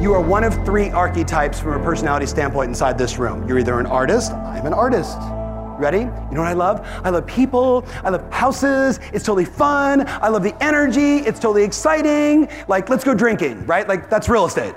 You are one of three archetypes from a personality standpoint inside this room. You're either an artist, I'm an artist. Ready? You know what I love? I love people. I love houses. It's totally fun. I love the energy. It's totally exciting. Like, let's go drinking, right? Like, that's real estate.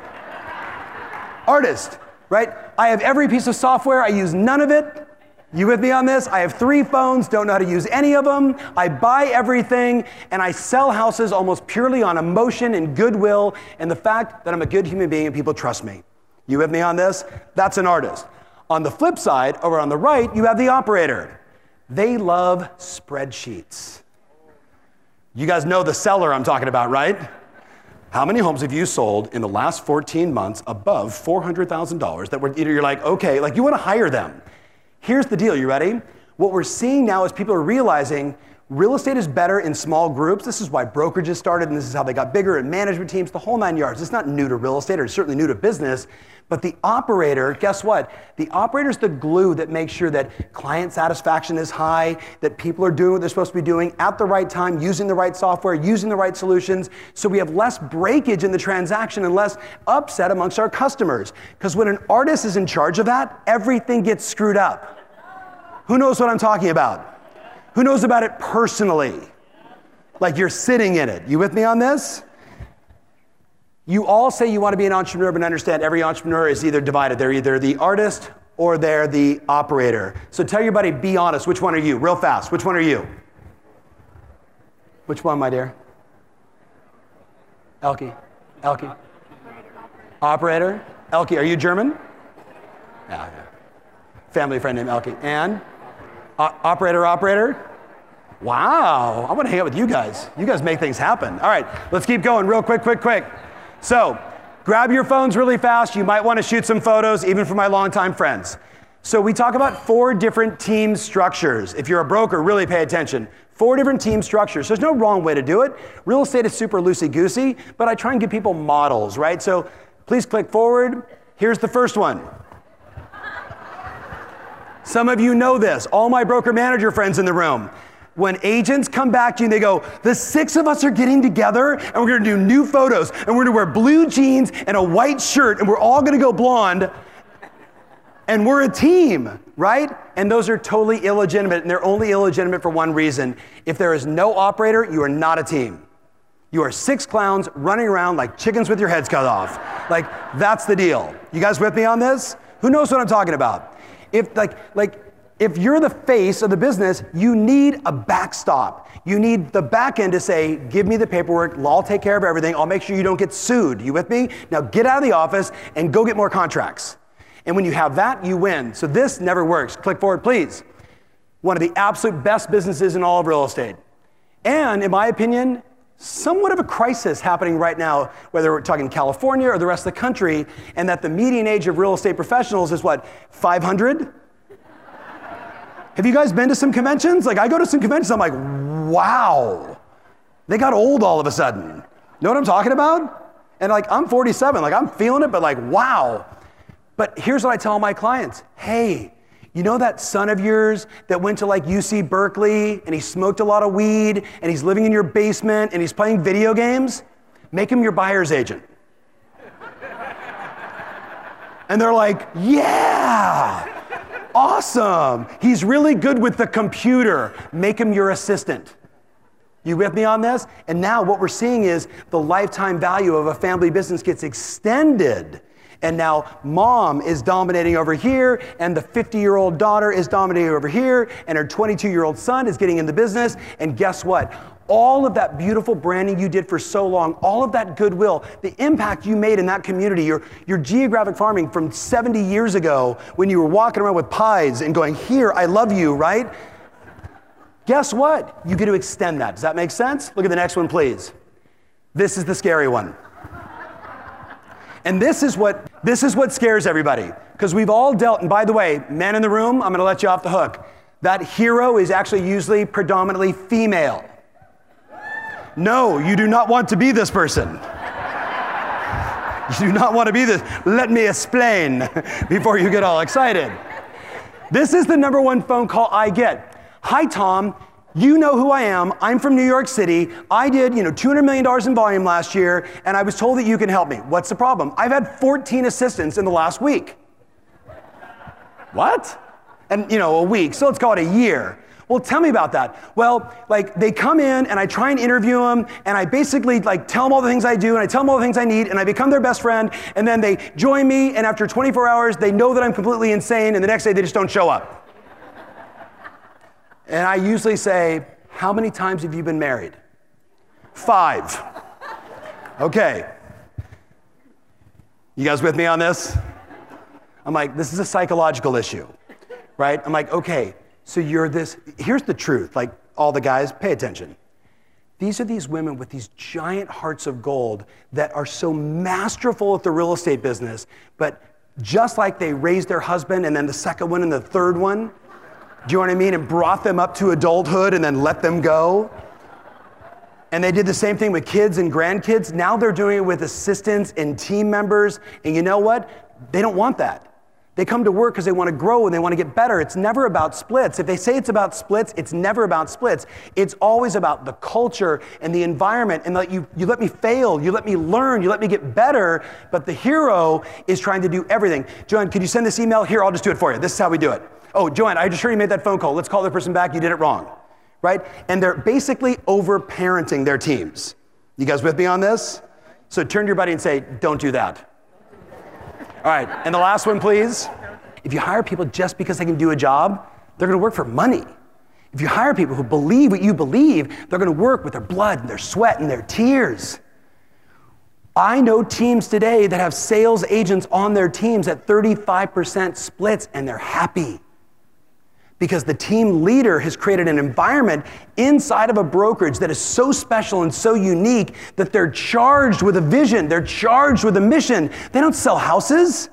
Artist, right? I have every piece of software. I use none of it. You with me on this? I have three phones, don't know how to use any of them. I buy everything, and I sell houses almost purely on emotion and goodwill and the fact that I'm a good human being and people trust me. You with me on this? That's an artist. On the flip side, over on the right, you have the operator. They love spreadsheets. You guys know the seller I'm talking about, right? How many homes have you sold in the last 14 months above $400,000 that were, you're like, okay, like you want to hire them. Here's the deal, you ready? What we're seeing now is people are realizing real estate is better in small groups. This is why brokerages started, and this is how they got bigger, and management teams, the whole nine yards. It's not new to real estate, or it's certainly new to business. But the operator, guess what? The operator's the glue that makes sure that client satisfaction is high, that people are doing what they're supposed to be doing at the right time, using the right software, using the right solutions, so we have less breakage in the transaction and less upset amongst our customers. Because when an artist is in charge of that, everything gets screwed up. Who knows what I'm talking about? Who knows about it personally? Like you're sitting in it. You with me on this? You all say you want to be an entrepreneur, but understand every entrepreneur is either divided. They're either the artist or they're the operator. So tell your buddy, be honest. Which one are you? Real fast. Which one are you? Which one, my dear? Elke. Elke. Operator. Elke, are you German? Yeah. Family friend named Elke. And? Operator, operator? Wow, I want to hang out with you guys. You guys make things happen. All right, let's keep going real quick, quick, quick. So, grab your phones really fast. You might want to shoot some photos, even for my longtime friends. So, we talk about four different team structures. If you're a broker, really pay attention. Four different team structures. There's no wrong way to do it. Real estate is super loosey goosey, but I try and give people models, right? So, please click forward. Here's the first one. Some of you know this, all my broker manager friends in the room. When agents come back to you and they go, the six of us are getting together and we're gonna do new photos and we're gonna wear blue jeans and a white shirt and we're all gonna go blonde and we're a team, right? And those are totally illegitimate and they're only illegitimate for one reason. If there is no operator, you are not a team. You are six clowns running around like chickens with your heads cut off. Like, that's the deal. You guys with me on this? Who knows what I'm talking about? If like like if you're the face of the business, you need a backstop. You need the back end to say, give me the paperwork, I'll take care of everything, I'll make sure you don't get sued. You with me? Now get out of the office and go get more contracts. And when you have that, you win. So this never works. Click forward, please. One of the absolute best businesses in all of real estate. And in my opinion, somewhat of a crisis happening right now, whether we're talking California or the rest of the country, and that the median age of real estate professionals is what, 500? Have you guys been to some conventions? Like, I go to some conventions, I'm like, wow, they got old all of a sudden. Know what I'm talking about? And like, I'm 47, like, I'm feeling it, but like, wow. But here's what I tell my clients hey, you know that son of yours that went to like UC Berkeley and he smoked a lot of weed and he's living in your basement and he's playing video games? Make him your buyer's agent. and they're like, yeah, awesome. He's really good with the computer. Make him your assistant. You with me on this? And now what we're seeing is the lifetime value of a family business gets extended and now mom is dominating over here, and the 50 year old daughter is dominating over here, and her 22 year old son is getting in the business. And guess what? all of that beautiful branding you did for so long, all of that goodwill, the impact you made in that community, your, your geographic farming from 70 years ago when you were walking around with pies and going, Here, I love you, right? Guess what? You get to extend that. Does that make sense? Look at the next one, please. This is the scary one. And this is what this is what scares everybody Because we've all dealt, and by the way, men in the room, I'm going to let you off the hook. That hero is actually usually predominantly female. No, you do not want to be this person. You do not want to be this. Let me explain before you get all excited. This is the number one phone call I get. Hi, Tom. You know who I am. I'm from New York City. I did, you know, $200 million in volume last year, and I was told that you can help me. What's the problem? I've had 14 assistants in the last week. what? And, you know, a week, so let's call it a year. Well, tell me about that. Well, like they come in and I try and interview them and I basically like tell them all the things I do and I tell them all the things I need and I become their best friend and then they join me and after 24 hours they know that I'm completely insane and the next day they just don't show up. And I usually say, How many times have you been married? Five. Okay. You guys with me on this? I'm like, this is a psychological issue, right? I'm like, okay, so you're this, here's the truth, like all the guys, pay attention. These are these women with these giant hearts of gold that are so masterful at the real estate business, but just like they raised their husband and then the second one and the third one, do you know what I mean? And brought them up to adulthood and then let them go. And they did the same thing with kids and grandkids. Now they're doing it with assistants and team members. And you know what? They don't want that. They come to work because they want to grow and they want to get better. It's never about splits. If they say it's about splits, it's never about splits. It's always about the culture and the environment and that you, you let me fail, you let me learn, you let me get better. But the hero is trying to do everything. Joanne, could you send this email? Here, I'll just do it for you. This is how we do it. Oh, Joanne, I just heard you made that phone call. Let's call the person back. You did it wrong. Right? And they're basically over parenting their teams. You guys with me on this? So turn to your buddy and say, don't do that. All right, and the last one, please. If you hire people just because they can do a job, they're gonna work for money. If you hire people who believe what you believe, they're gonna work with their blood and their sweat and their tears. I know teams today that have sales agents on their teams at 35% splits and they're happy because the team leader has created an environment inside of a brokerage that is so special and so unique that they're charged with a vision, they're charged with a mission. They don't sell houses.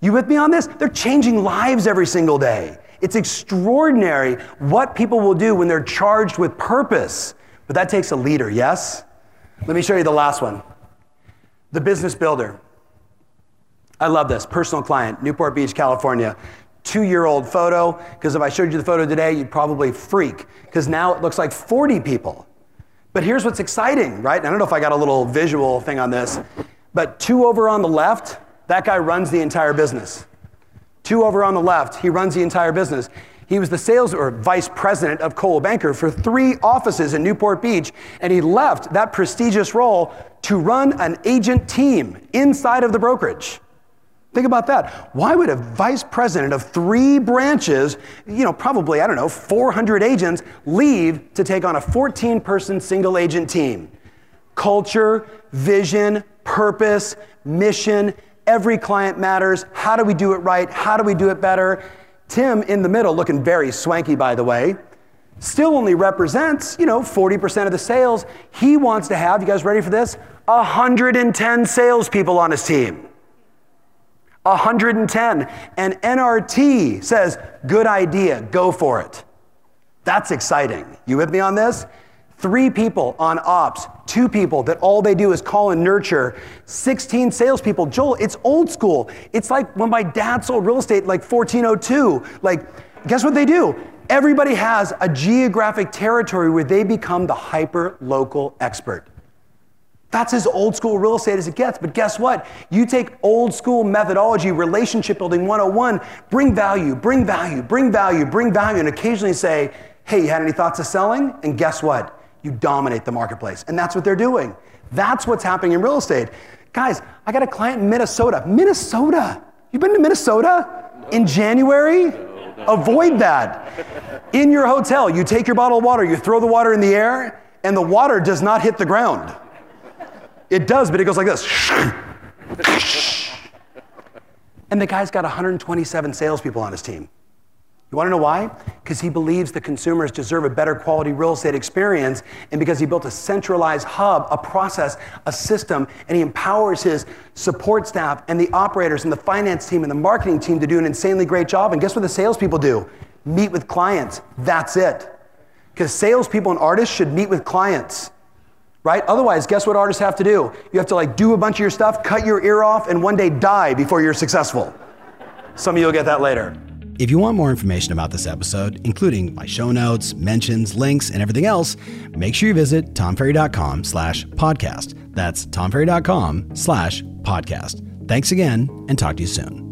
You with me on this? They're changing lives every single day. It's extraordinary what people will do when they're charged with purpose. But that takes a leader, yes? Let me show you the last one. The business builder. I love this. Personal client, Newport Beach, California two year old photo, because if I showed you the photo today, you'd probably freak, because now it looks like 40 people. But here's what's exciting, right? I don't know if I got a little visual thing on this, but two over on the left, that guy runs the entire business. Two over on the left, he runs the entire business. He was the sales or vice president of Coldwell Banker for three offices in Newport Beach, and he left that prestigious role to run an agent team inside of the brokerage. Think about that. Why would a vice president of three branches, you know, probably, I don't know, 400 agents, leave to take on a 14 person single agent team? Culture, vision, purpose, mission, every client matters. How do we do it right? How do we do it better? Tim in the middle, looking very swanky, by the way, still only represents, you know, 40% of the sales. He wants to have, you guys ready for this? 110 salespeople on his team. 110. And NRT says, good idea, go for it. That's exciting. You with me on this? Three people on ops, two people that all they do is call and nurture, 16 salespeople. Joel, it's old school. It's like when my dad sold real estate like 1402. Like, guess what they do? Everybody has a geographic territory where they become the hyper local expert. That's as old school real estate as it gets. But guess what? You take old school methodology, relationship building 101, bring value, bring value, bring value, bring value, and occasionally say, hey, you had any thoughts of selling? And guess what? You dominate the marketplace. And that's what they're doing. That's what's happening in real estate. Guys, I got a client in Minnesota. Minnesota. You've been to Minnesota in January? Avoid that. In your hotel, you take your bottle of water, you throw the water in the air, and the water does not hit the ground. It does, but it goes like this. and the guy's got 127 salespeople on his team. You want to know why? Because he believes the consumers deserve a better quality real estate experience, and because he built a centralized hub, a process, a system, and he empowers his support staff and the operators and the finance team and the marketing team to do an insanely great job. And guess what the salespeople do? Meet with clients. That's it. Because salespeople and artists should meet with clients right? Otherwise, guess what artists have to do? You have to like do a bunch of your stuff, cut your ear off, and one day die before you're successful. Some of you will get that later. If you want more information about this episode, including my show notes, mentions, links, and everything else, make sure you visit tomferry.com slash podcast. That's tomferry.com slash podcast. Thanks again, and talk to you soon.